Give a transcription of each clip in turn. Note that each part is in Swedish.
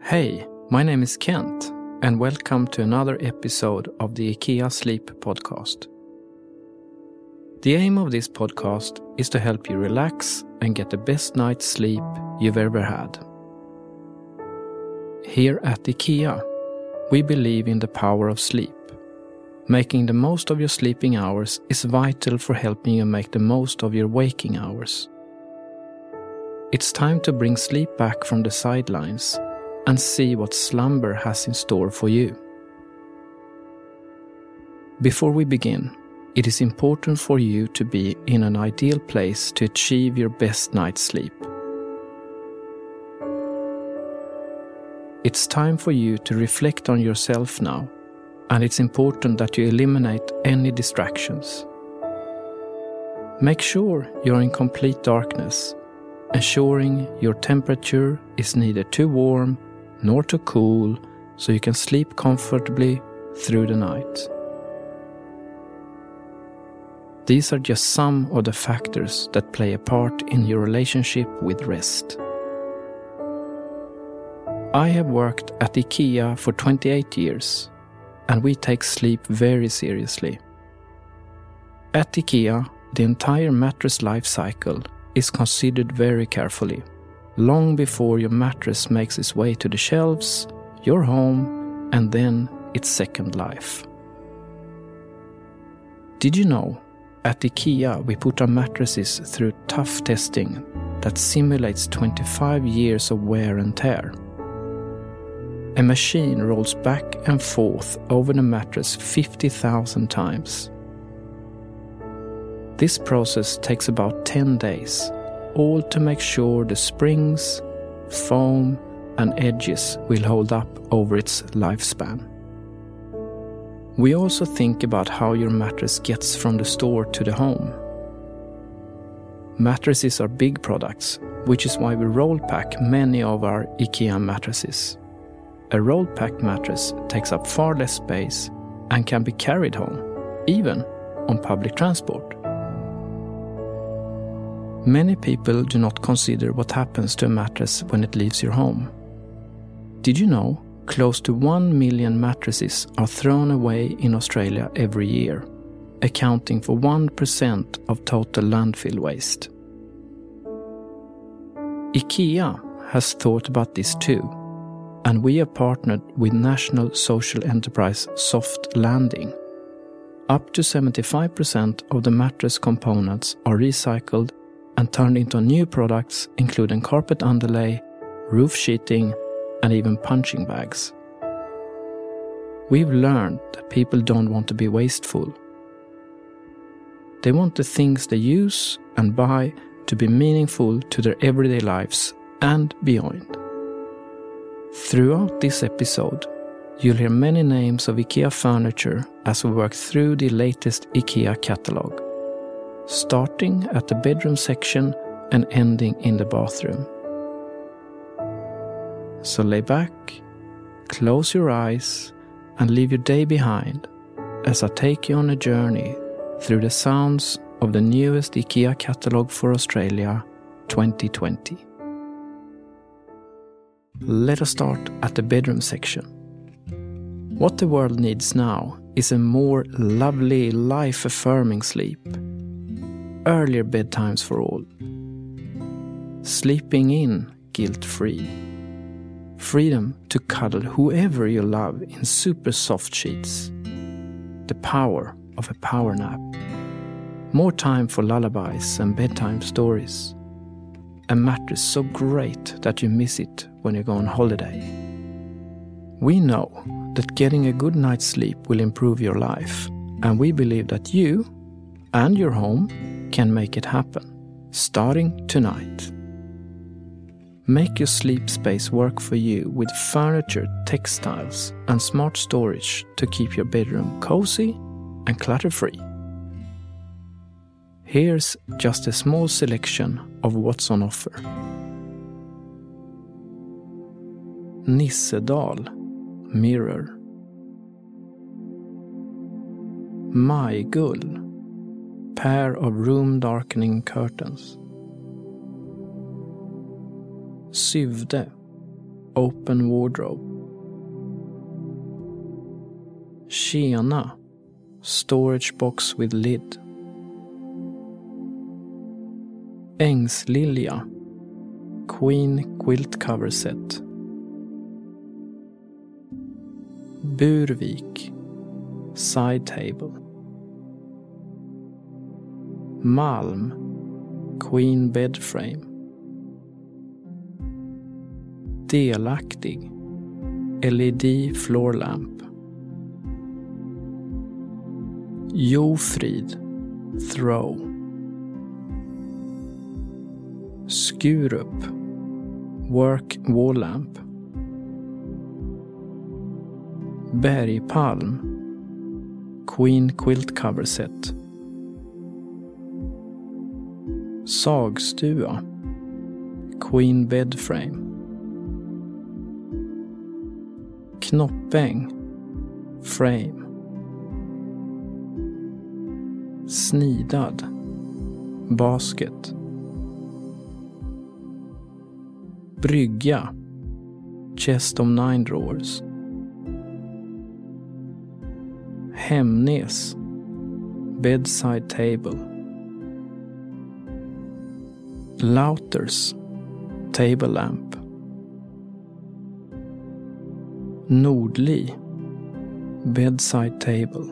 Hey, my name is Kent, and welcome to another episode of the IKEA Sleep Podcast. The aim of this podcast is to help you relax and get the best night's sleep you've ever had. Here at IKEA, we believe in the power of sleep. Making the most of your sleeping hours is vital for helping you make the most of your waking hours. It's time to bring sleep back from the sidelines and see what slumber has in store for you. Before we begin, it is important for you to be in an ideal place to achieve your best night's sleep. It's time for you to reflect on yourself now, and it's important that you eliminate any distractions. Make sure you're in complete darkness, ensuring your temperature is neither too warm nor too cool so you can sleep comfortably through the night. These are just some of the factors that play a part in your relationship with rest. I have worked at IKEA for 28 years, and we take sleep very seriously. At IKEA, the entire mattress life cycle is considered very carefully long before your mattress makes its way to the shelves, your home, and then its second life. Did you know? At IKEA, we put our mattresses through tough testing that simulates 25 years of wear and tear. A machine rolls back and forth over the mattress 50,000 times. This process takes about 10 days all to make sure the springs, foam, and edges will hold up over its lifespan. We also think about how your mattress gets from the store to the home. Mattresses are big products, which is why we roll pack many of our IKEA mattresses. A roll packed mattress takes up far less space and can be carried home, even on public transport. Many people do not consider what happens to a mattress when it leaves your home. Did you know close to 1 million mattresses are thrown away in Australia every year, accounting for 1% of total landfill waste? IKEA has thought about this too, and we have partnered with national social enterprise Soft Landing. Up to 75% of the mattress components are recycled and turned into new products including carpet underlay, roof sheeting, and even punching bags. We've learned that people don't want to be wasteful. They want the things they use and buy to be meaningful to their everyday lives and beyond. Throughout this episode, you'll hear many names of IKEA furniture as we work through the latest IKEA catalogue starting at the bedroom section and ending in the bathroom. So lay back, close your eyes, and leave your day behind as I take you on a journey through the sounds of the newest IKEA catalogue for Australia 2020. Let us start at the bedroom section. What the world needs now is a more lovely, life affirming sleep earlier bedtimes for all. Sleeping in guilt free. Freedom to cuddle whoever you love in super soft sheets. The power of a power nap. More time for lullabies and bedtime stories. A mattress so great that you miss it when you go on holiday. We know that getting a good night's sleep will improve your life, and we believe that you and your home can make it happen, starting tonight. Make your sleep space work for you with furniture, textiles, and smart storage to keep your bedroom cozy and clutter free. Here's just a small selection of what's on offer. Nissedal Mirror Majgull pair of room darkening curtains. Syvde Open Wardrobe. Tjena Storage box with lid. Ängslilja Queen quilt cover set. Burvik Side table. Malm Queen bed frame. Delaktig LED floor lamp. Jofrid Throw. Skurup Work wall lamp. Bergpalm Queen quilt cover set. Sagstua Queen bed frame. Knoppäng Frame. Snidad Basket. Brygga Chest of nine drawers. Hemnes Bedside table. Lauters Table lamp. Nordli Bedside table.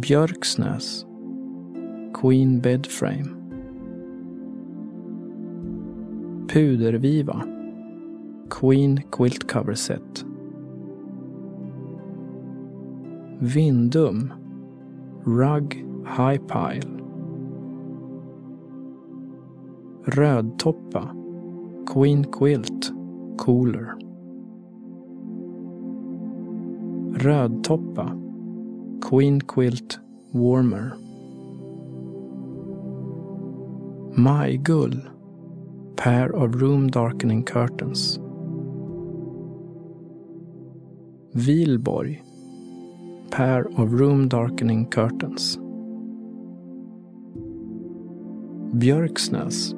Björksnäs Queen bed frame. Puderviva Queen quilt cover set. Vindum Rug high pile. Rödtoppa Queen quilt cooler. Rödtoppa Queen quilt warmer. Majgull pair of room darkening curtains. Vilborg pair of room darkening curtains. Björksnäs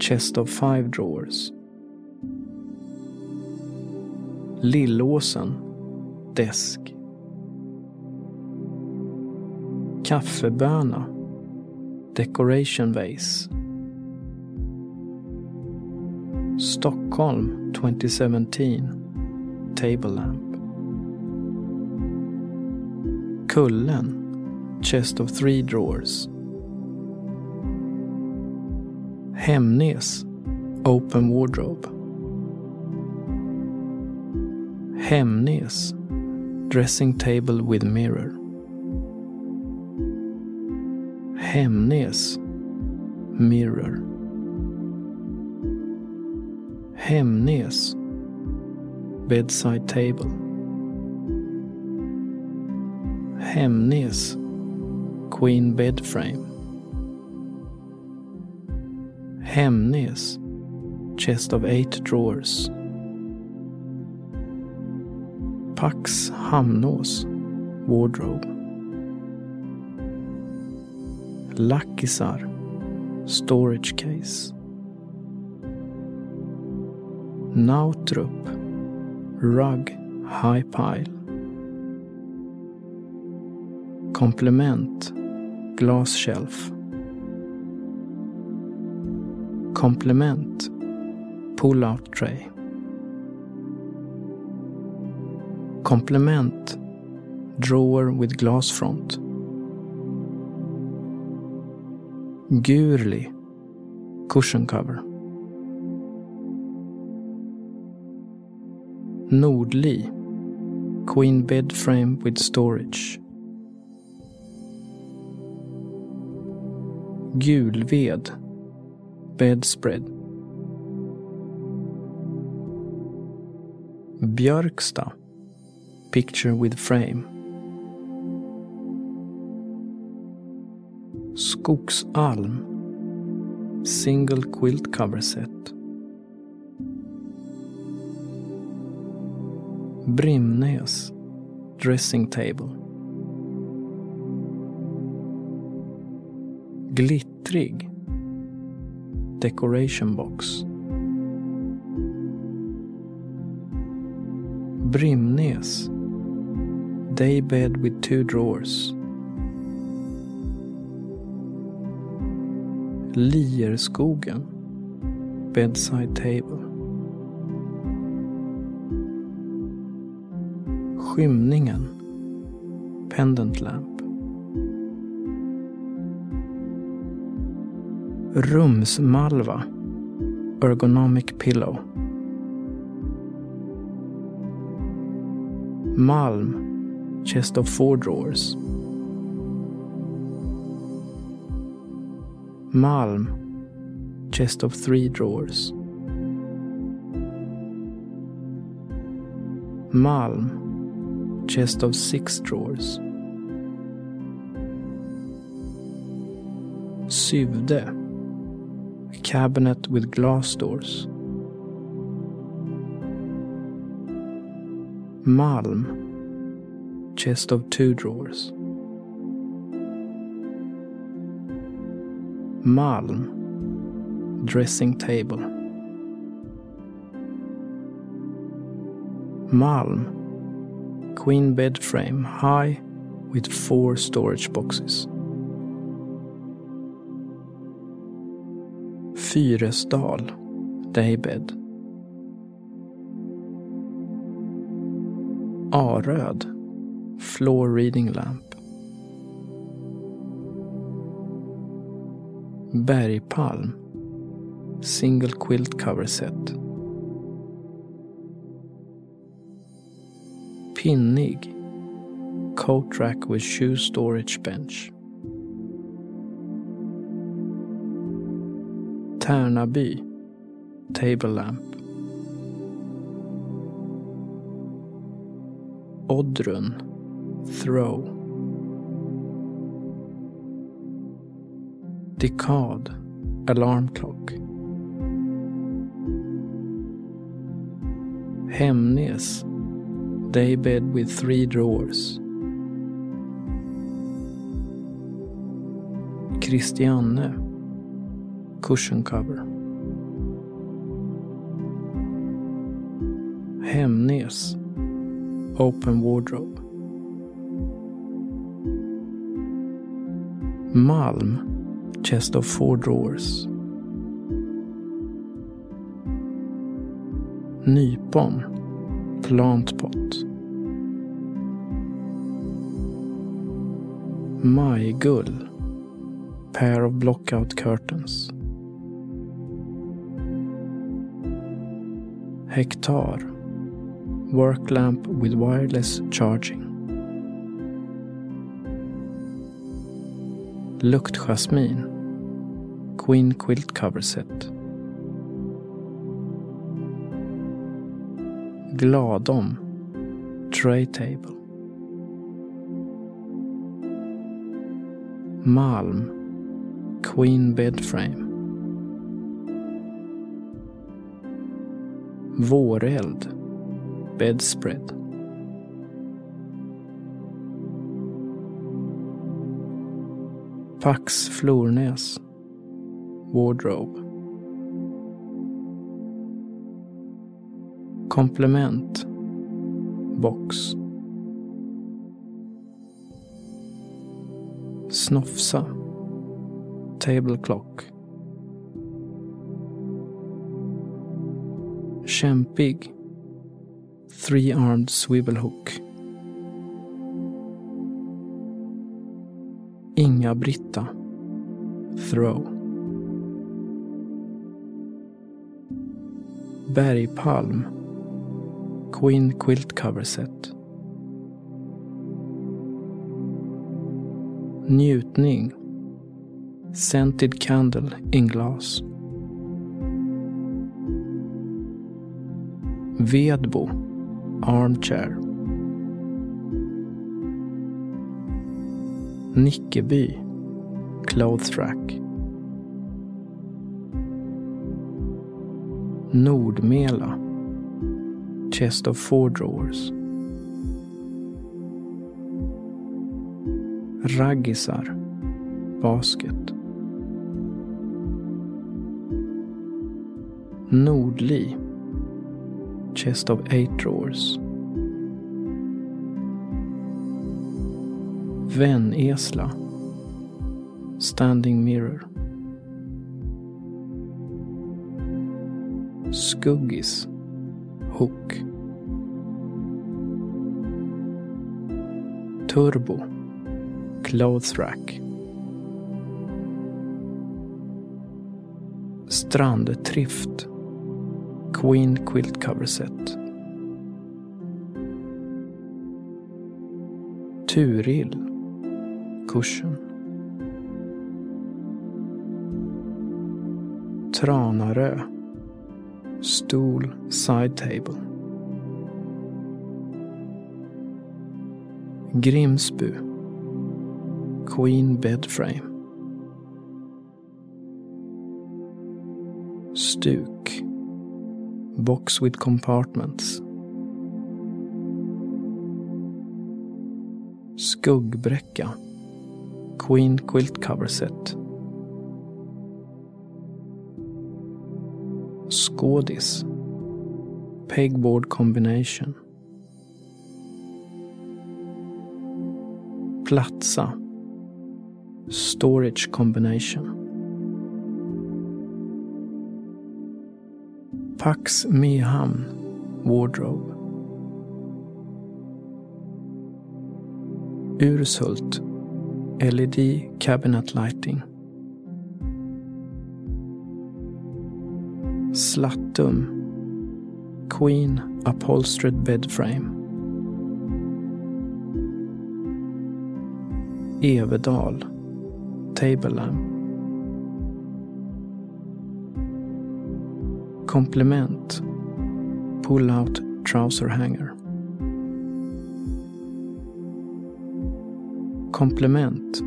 chest of five drawers. Lillåsen desk. Kaffeböna decoration vase. Stockholm 2017 Table lamp. Kullen Chest of three drawers. Hemnes Open wardrobe. Hemnes Dressing table with mirror. Hemnes Mirror. Hemnes Bedside table. Hemnes Queen bed frame. Hemnes Chest of eight drawers. Pax Hamnås Wardrobe. Lackisar Storage case. Nautrup Rug High Pile. Komplement Glass Komplement Pull-out tray. Komplement Drawer with glass front. Gurli Cushion cover. Nordli Queen bed frame with storage. Gulved Bedspread. Björksta Picture with frame. Skogsalm Single quilt cover set. Brimnäs Dressing table. Glittrig Decoration Box. Brimnes. Daybed with two drawers. Lierskogen. Bedside table. Skymningen. Pendant lamp. Rumsmalva. Ergonomic pillow. Malm. Chest of four drawers. Malm. Chest of three drawers. Malm. Chest of six drawers. Syvde. Cabinet with glass doors. Malm. Chest of two drawers. Malm. Dressing table. Malm. Queen bed frame high with four storage boxes. Fyresdal. Daybed. Aröd. Floor reading lamp. Bergpalm. Single quilt cover set. Pinnig. Coat rack with shoe storage bench. Tärnaby. Table lamp. Oddrun. Throw. Dekad, Alarm clock. Hemnes. Daybed with three drawers. Christiane. Cushion cover. Hemnes. Open wardrobe. Malm. Chest of four drawers. Nypon. Plant pot. Majgull. Pair of blockout curtains. Hektar. Work lamp with wireless charging. Luktjasmin. Queen quilt cover set. Gladom. Tray table. Malm. Queen bed frame. Våreld. Bedspread. Pax Flornäs. Wardrobe. Komplement. Box. Snofsa. Table clock. Kämpig. Three-armed swivel hook. Inga-Britta. Throw. Bergpalm. Queen quilt cover set. Njutning. Scented candle in glass. Vedbo. Armchair. Nickeby. Clothes rack. Nordmela. Chest of four drawers. Raggisar. Basket. Nordli chest of eight drawers. Vän-Esla Standing Mirror. Skuggis. Hook. Turbo. Clothes Rack. Strandtrift. Queen Quilt Cover Set. Turil. Kursen. Tranarö. Stol Side Table. Grimsbu. Queen Bed Frame. Stuk. Box with compartments. Skuggbräcka. Queen Quilt Cover Set. Skådis. Pegboard Combination. Platsa. Storage Combination. Pax Mehamn Wardrobe. Urshult LED Cabinet Lighting. Slattum Queen Upholstered Bed Frame. Everdal Table Lamp. Komplement Pull-out Trouser Hanger. Komplement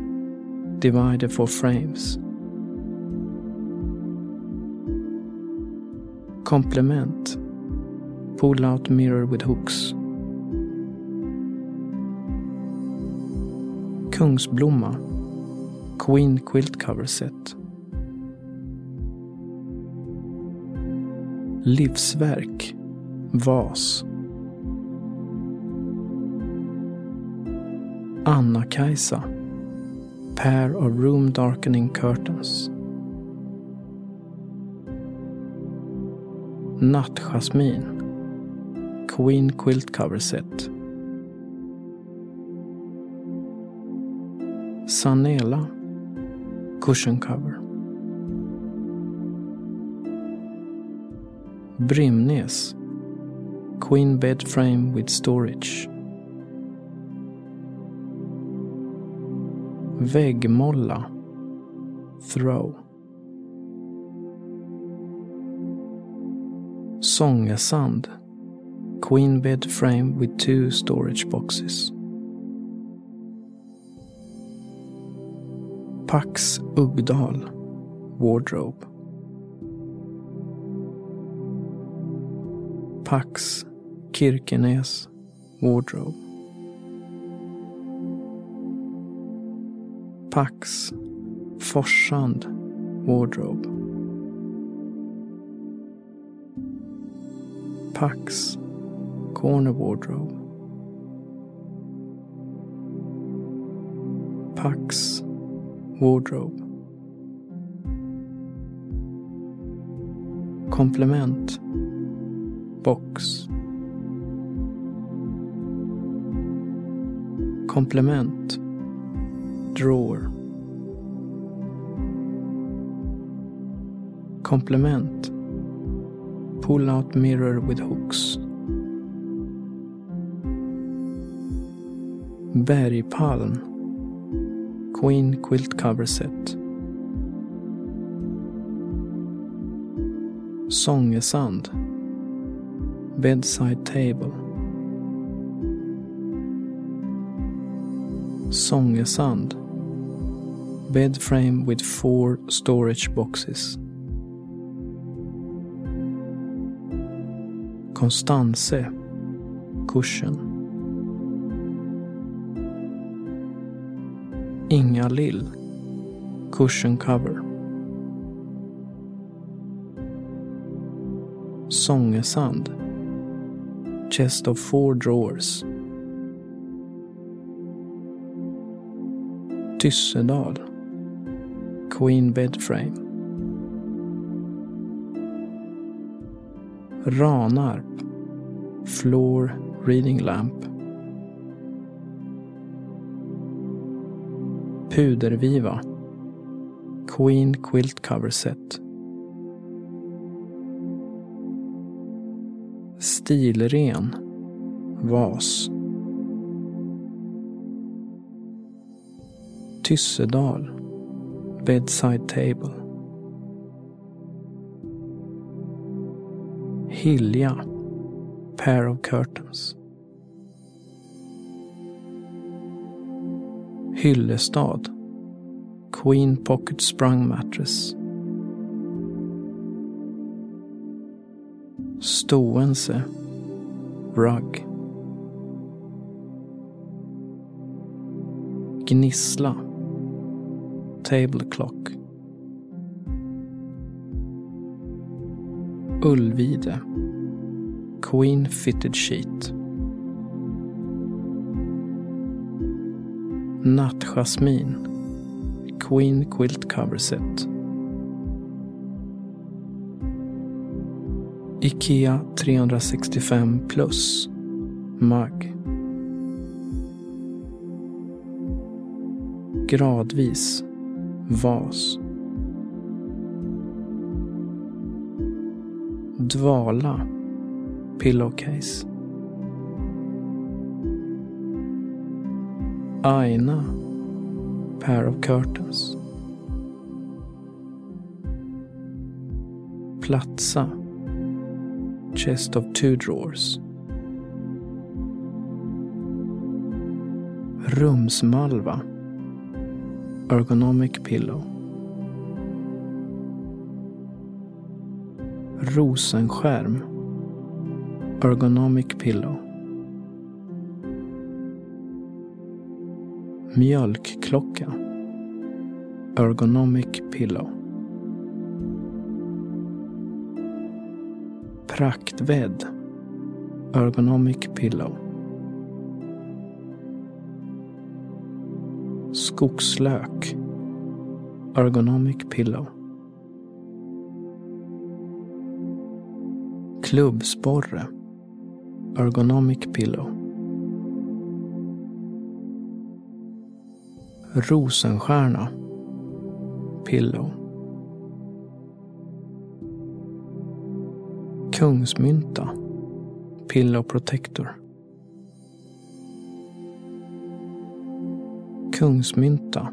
Divider for frames. Komplement Pull-out mirror with hooks. Kungsblomma Queen Quilt Cover Set. Livsverk Vas. Anna-Kajsa Pair of room darkening curtains. Nattjasmin Queen Quilt Cover Set. Sanela Cushion Cover. Brimnes Queen Bed Frame with Storage. Väggmolla Throw. Sångasand Queen Bed Frame with two storage boxes. Pax Uggdal Wardrobe. Pax Kirkenes Wardrobe. Pax Forsand Wardrobe. Pax Corner Wardrobe. Pax Wardrobe. Komplement Komplement Drawer. Komplement Pull-out mirror with hooks. Bergpalm Queen Quilt Cover Set. Sångesand Bedside Table. Sångesand Bed frame with four storage boxes. Constance Cushion. Inga Cushion cover. Sångesand Chest of four drawers. Tyssedal. Queen Bed Frame. Ranarp. Floor Reading Lamp. Puderviva. Queen Quilt Cover Set. Stilren. Vas. Tyssedal. Bedside Table. Hilja. Pair of curtains. Hyllestad. Queen Pocket Sprung Mattress. Stoense. Rug. Gnissla. Table clock. Ullvide. Queen fitted sheet. Nattjasmin. Queen quilt cover set. Ikea 365 plus. MUG Gradvis. Vas. Dvala. Pillowcase. Aina. Pair of curtains. Platsa. Chest of two drawers. Rumsmalva. Ergonomic pillow. Rosenskärm. Ergonomic pillow. Mjölkklocka. Ergonomic pillow. Praktvädd. Ergonomic pillow. Skogslök. Ergonomic pillow. Klubbsporre. Ergonomic pillow. Rosenstjärna. Pillow. Kungsmynta. Pillow protector. Kungsmynta.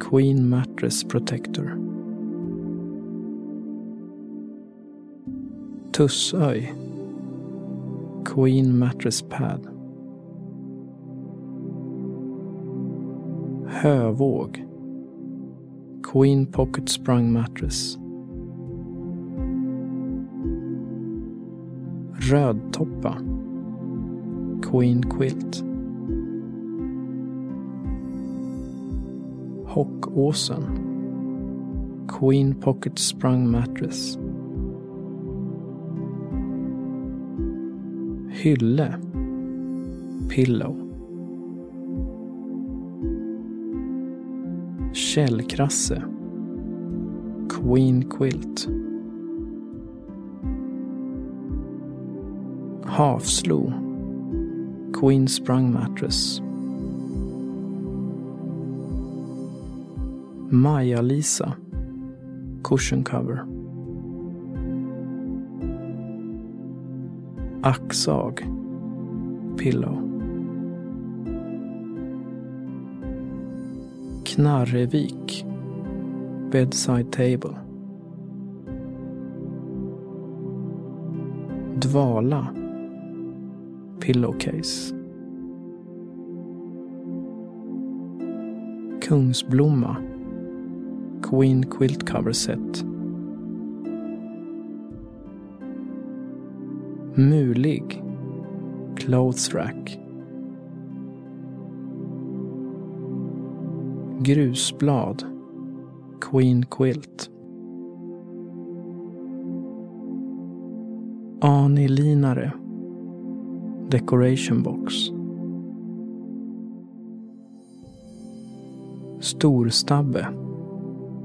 Queen Mattress Protector. Tussöj. Queen Mattress Pad. Hövåg. Queen Pocket Sprung Mattress. Rödtoppa. Queen Quilt. Hockåsen. Queen Pocket Sprung Mattress. Hylle. Pillow. Källkrasse. Queen Quilt. Havslo. Queen Sprung Mattress. Maja-Lisa. Cushion cover. Axag. Pillow. Knarrevik. Bedside table. Dvala. Pillowcase. Kungsblomma. Queen quilt cover set. Mulig. Clothes rack. Grusblad. Queen quilt. Anilinare. Decoration box. Storstabbe.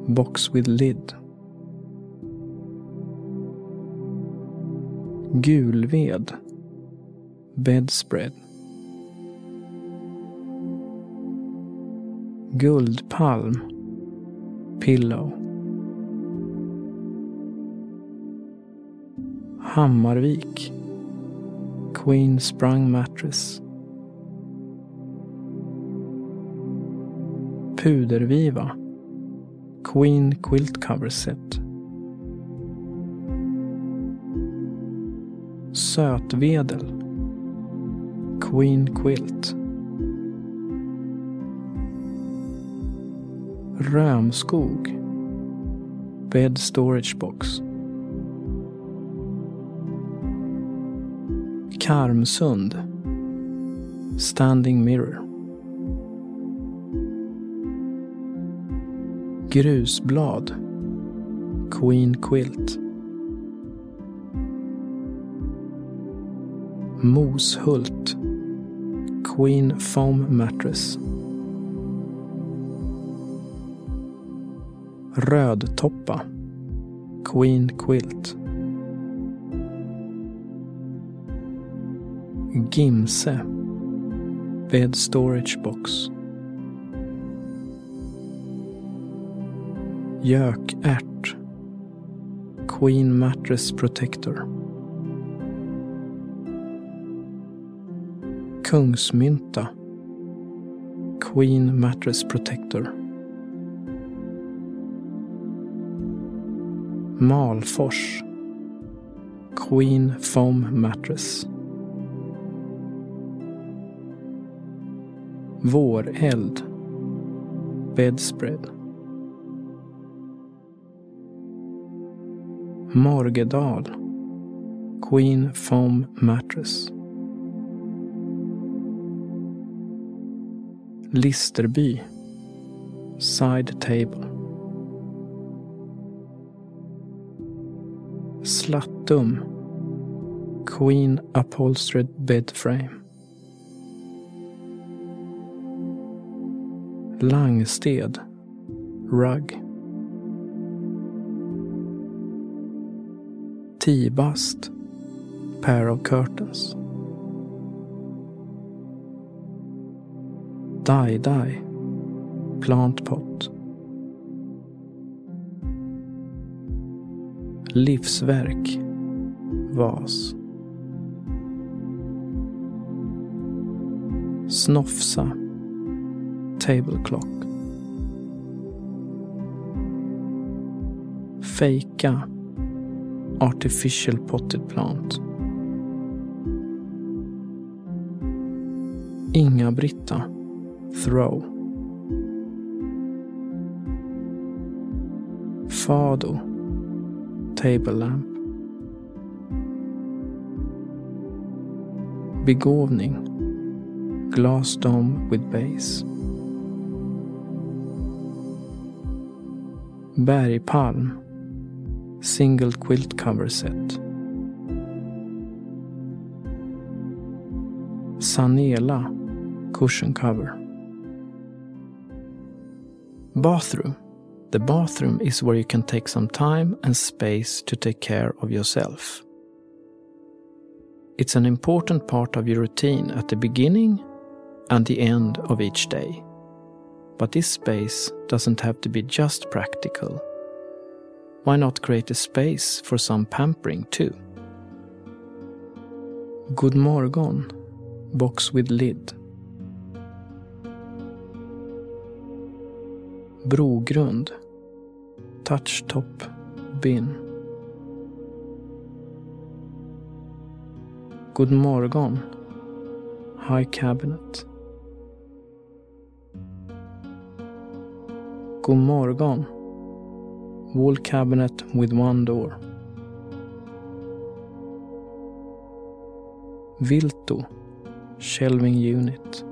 Box with lid. Gulved. Bedspread. Guldpalm. Pillow. Hammarvik. Queen Sprung Mattress. Puderviva. Queen Quilt Cover Set. Sötvedel. Queen Quilt. Römskog. Bed Storage Box. Karmsund. Standing Mirror. Grusblad. Queen Quilt. Moshult. Queen Foam Mattress. Rödtoppa. Queen Quilt. Gimse. Bed Storage Box. Gökärt. Queen Mattress Protector. Kungsmynta. Queen Mattress Protector. Malfors. Queen Foam Mattress. Våreld. Bedspread. Morgedal. Queen Foam Mattress. Listerby. Side Table. Slattum. Queen Upholstered Bed Frame. Langsted. Rug. Tibast. Pair of curtains. Die-Dye. Plant pot. Livsverk. Vas. Snofsa. Table clock. Fejka. Artificial potted plant. Inga-Britta. Throw. Fado. Table lamp. Begåvning. Glass dome with base. Bergpalm. Single quilt cover set. Sanela cushion cover. Bathroom. The bathroom is where you can take some time and space to take care of yourself. It's an important part of your routine at the beginning and the end of each day. But this space doesn't have to be just practical. Why not create a space for some pampering too? Good morgon, box with lid. Brogrund, touch top, bin. God morgon, high cabinet. God morgon. Wall cabinet with one door. Vilto. Shelving unit.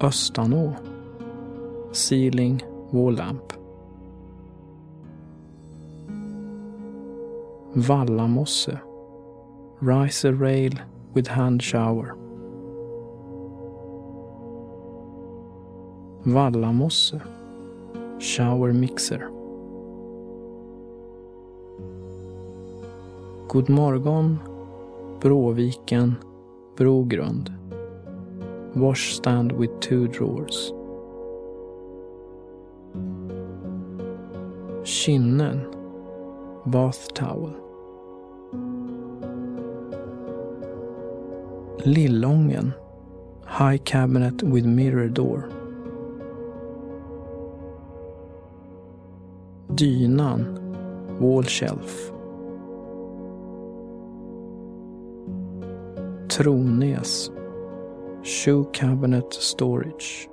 Östanå. Ceiling wall lamp. Vallamosse. Riser rail with hand shower. Vallamosse. Shower mixer. God morgon, Bråviken, Brogrund. Washstand with two drawers. Kinnen bath towel. Lillången, high cabinet with mirror door. Dynan, wall shelf. Tronäs, shoe cabinet storage.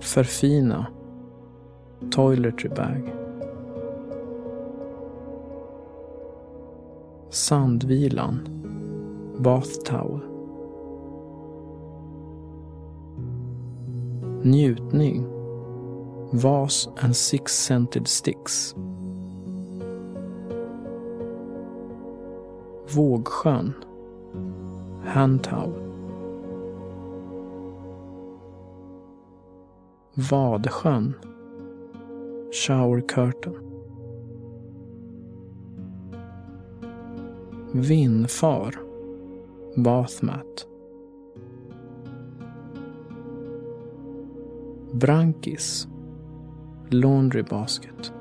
Förfina, toiletry bag. Sandvilan, bath towel. Njutning, vas and six-scented sticks. Vågsjön, hand. Vadsjön, shower curtain. Vindfar, bath Brankis, laundry basket.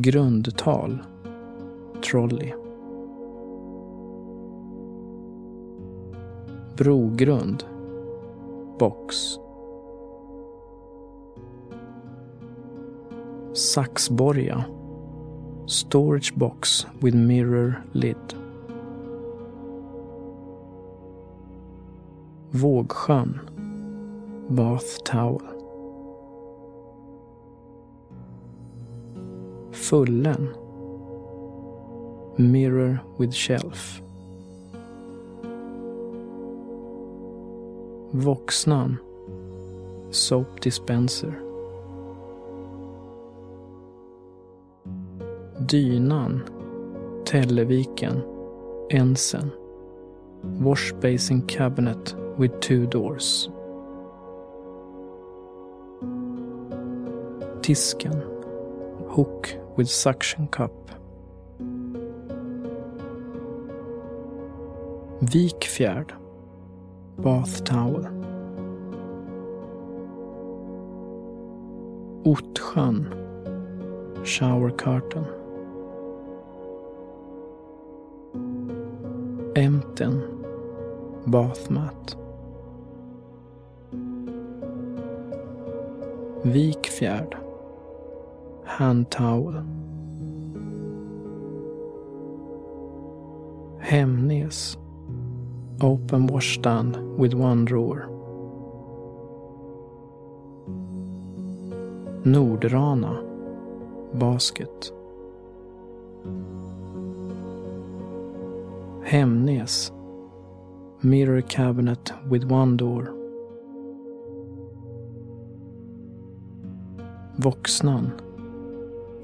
Grundtal, trolley. Brogrund, box. Saxborga, storage box with mirror lid. Vågsjön, bath towel. Fullen, mirror with shelf. Voxnan, soap dispenser. Dynan, Telleviken, Ensen. Washbasin cabinet with two doors. Tisken, hook with suction cup. Vikfjärd, bath Tower. Ottsjön, shower curtain. Emten, bath Vikfjärd, hand. Hemnes, open washstand with one drawer. Nordrana, basket. Hemnes, mirror cabinet with one door. Voxnan,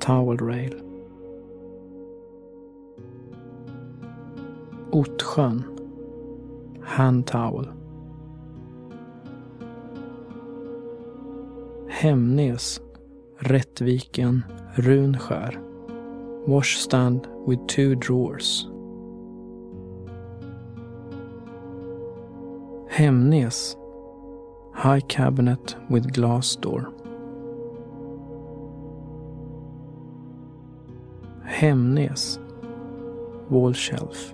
towel rail. Ottsjön, hand towel. Hemnes, Rättviken, Runskär. Washstand with two drawers. Hemnes, high cabinet with glass door. Hemnes, wall shelf.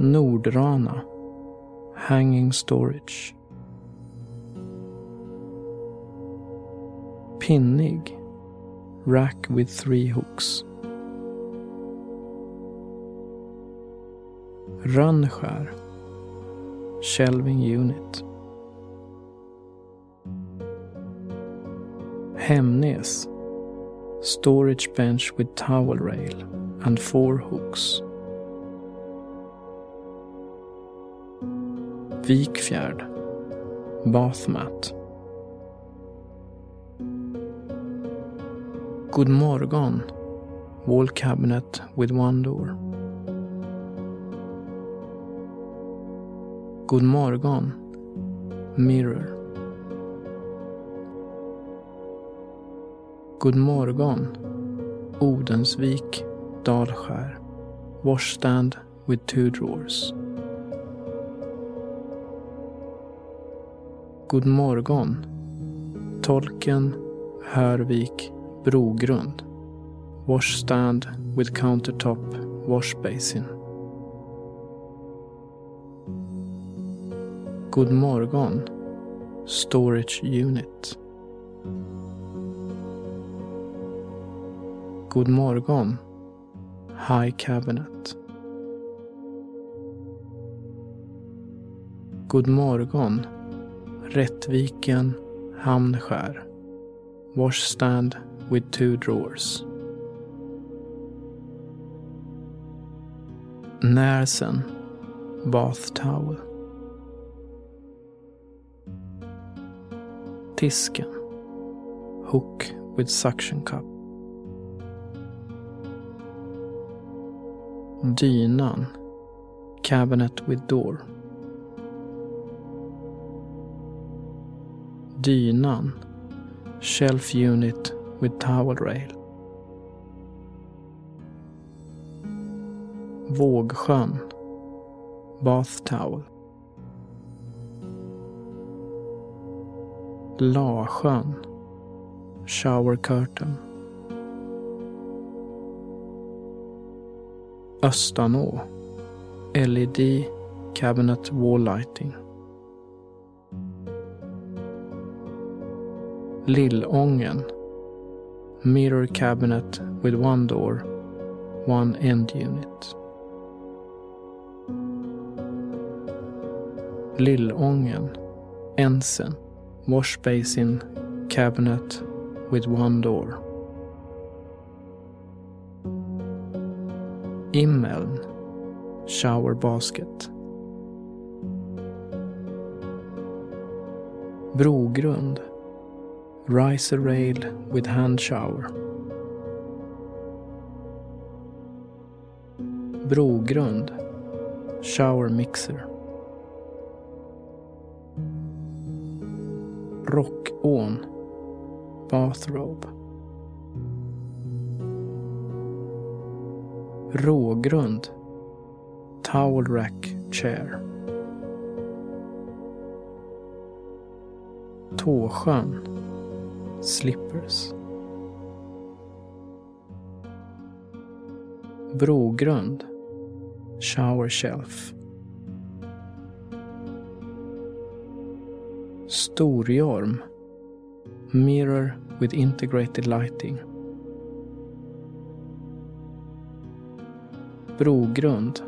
Nordrana, hanging storage. Pinnig, rack with three hooks. Rönnskär, shelving unit. Hemnes, storage bench with towel rail and four hooks. Vikfjärd, bath mat. God morgon, wall cabinet with one door. God morgon, mirror. God morgon, Odensvik, Dalskär. Washstand with two drawers. God morgon, Tolken, Hörvik, Brogrund. Washstand with countertop washbasin. God morgon, Storage Unit. God morgon, High Cabinet. God morgon, Rättviken, Hamnskär. Washstand with two drawers. Närsen, Bath towel. Tisken, Hook with suction cup. Dynan, Cabinet with door. Dynan, Shelf unit with towel rail. Vågsjön, Bath towel. Lasjön, Shower curtain. Östanå, LED Cabinet Wall Lighting. Lillången, Mirror Cabinet with one door, one end unit. Lillången, Ensen, Wash Basin Cabinet with one door. Immeln, Shower Basket. Brogrund, Riser rail with hand shower. Brogrund, Shower mixer. Rockån, Bathrobe. Rågrund, Towel rack chair. Tåsjön, Slippers. Brogrund, Shower shelf. Storjorm, Mirror with integrated lighting. Brogrund,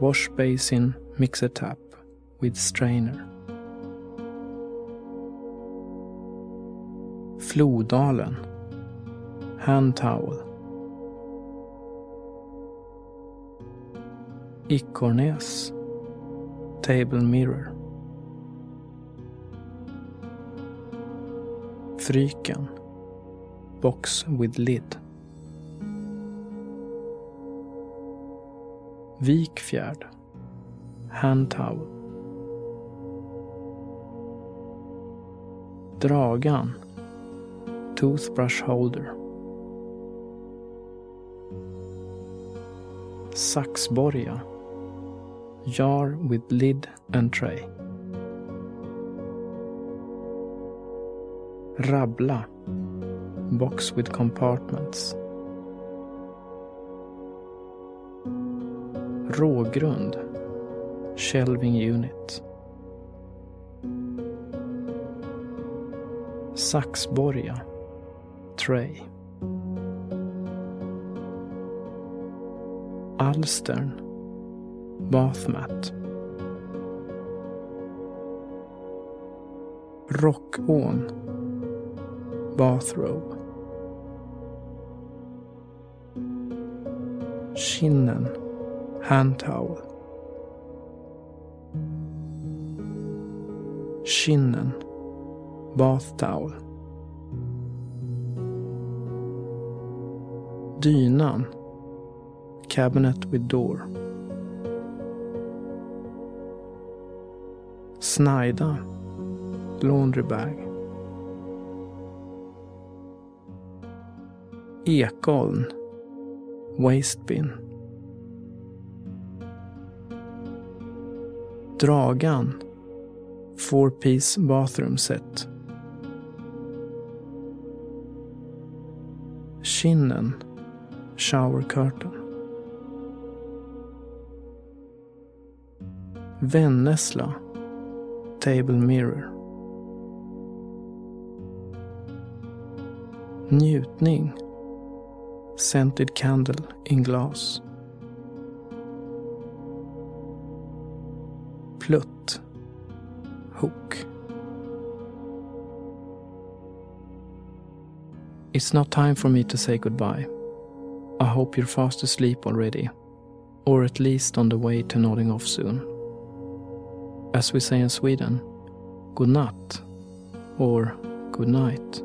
Wash basin mixer tap with strainer. Flodalen, Hand towel. Ikornäs, Table mirror. Fryken, Box with lid. Vikfjärd, Hantau. Dragan, Toothbrush holder. Saxborga, Jar with lid and tray. Rabbla, Box with compartments. Rågrund, Shelving unit. Saxborga, Tray. Alstern, Bathmat. Rockån, Bathrobe. Kinnen, Hand towel. Kinnen, Bath towel. Dynan. Cabinet with door. Snajda. Laundry bag. Ekoln. Wastebin. Dragan. Four piece bathroom set. Kinnen. Shower curtain. Vännässla. Table mirror. Njutning. Scented candle in glass. Hook. It's not time for me to say goodbye. I hope you're fast asleep already, or at least on the way to nodding off soon. As we say in Sweden, good night or good night.